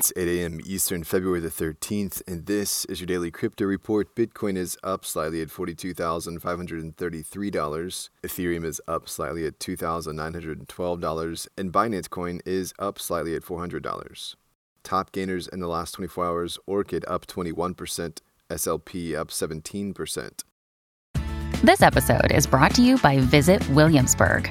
It's 8 a.m. Eastern, February the 13th, and this is your daily crypto report. Bitcoin is up slightly at $42,533. Ethereum is up slightly at $2,912, and Binance Coin is up slightly at $400. Top gainers in the last 24 hours Orchid up 21%, SLP up 17%. This episode is brought to you by Visit Williamsburg.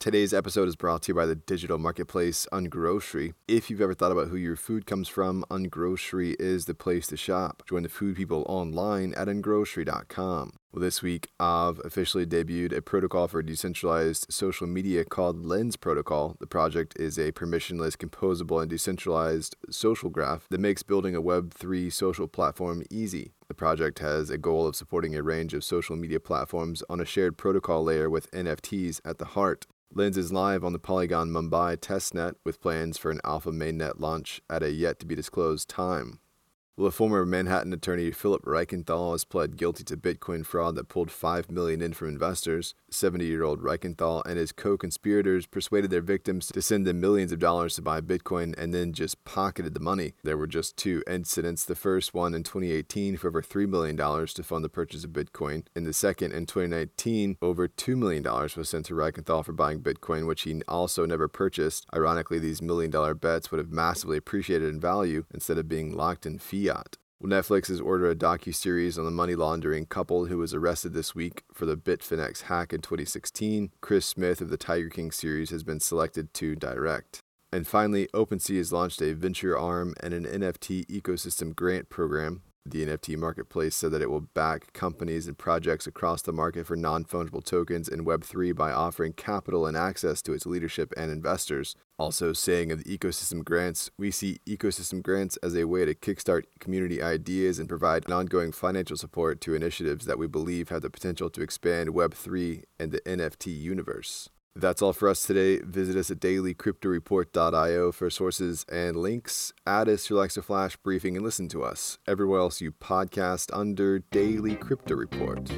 Today's episode is brought to you by the digital marketplace Ungrocery. If you've ever thought about who your food comes from, Ungrocery is the place to shop. Join the food people online at ungrocery.com. Well, this week, Aave officially debuted a protocol for decentralized social media called Lens Protocol. The project is a permissionless, composable, and decentralized social graph that makes building a Web3 social platform easy. The project has a goal of supporting a range of social media platforms on a shared protocol layer with NFTs at the heart. Lens is live on the Polygon Mumbai testnet with plans for an alpha mainnet launch at a yet to be disclosed time. Well, a former Manhattan attorney, Philip Reichenthal, has pled guilty to Bitcoin fraud that pulled 5 million in from investors. 70-year-old Reichenthal and his co-conspirators persuaded their victims to send them millions of dollars to buy Bitcoin and then just pocketed the money. There were just two incidents. The first one in 2018 for over $3 million to fund the purchase of Bitcoin. And the second in 2019, over $2 million was sent to Reichenthal for buying Bitcoin, which he also never purchased. Ironically, these million-dollar bets would have massively appreciated in value instead of being locked in fiat fiat. Netflix has ordered a docu-series on the money laundering couple who was arrested this week for the Bitfinex hack in 2016. Chris Smith of the Tiger King series has been selected to direct. And finally, OpenSea has launched a venture arm and an NFT ecosystem grant program the NFT marketplace said that it will back companies and projects across the market for non fungible tokens in Web3 by offering capital and access to its leadership and investors. Also, saying of the ecosystem grants, we see ecosystem grants as a way to kickstart community ideas and provide ongoing financial support to initiatives that we believe have the potential to expand Web3 and the NFT universe. That's all for us today. Visit us at dailycryptoreport.io for sources and links. Add us your Alexa Flash briefing and listen to us everywhere else you podcast under Daily Crypto Report.